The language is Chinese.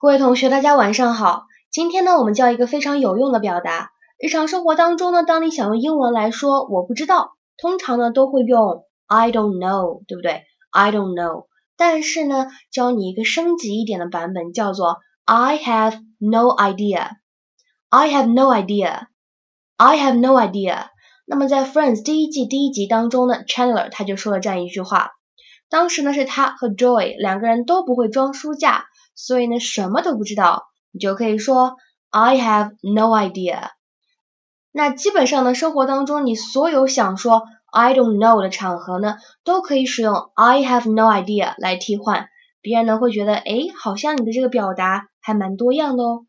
各位同学，大家晚上好。今天呢，我们教一个非常有用的表达。日常生活当中呢，当你想用英文来说“我不知道”，通常呢都会用 I don't know，对不对？I don't know。但是呢，教你一个升级一点的版本，叫做 I have no idea。I have no idea。I have no idea。那么在 Friends 第一季第一集当中呢，Chandler 他就说了这样一句话。当时呢是他和 Joy 两个人都不会装书架。所以呢，什么都不知道，你就可以说 I have no idea。那基本上呢，生活当中你所有想说 I don't know 的场合呢，都可以使用 I have no idea 来替换，别人呢会觉得，哎，好像你的这个表达还蛮多样的哦。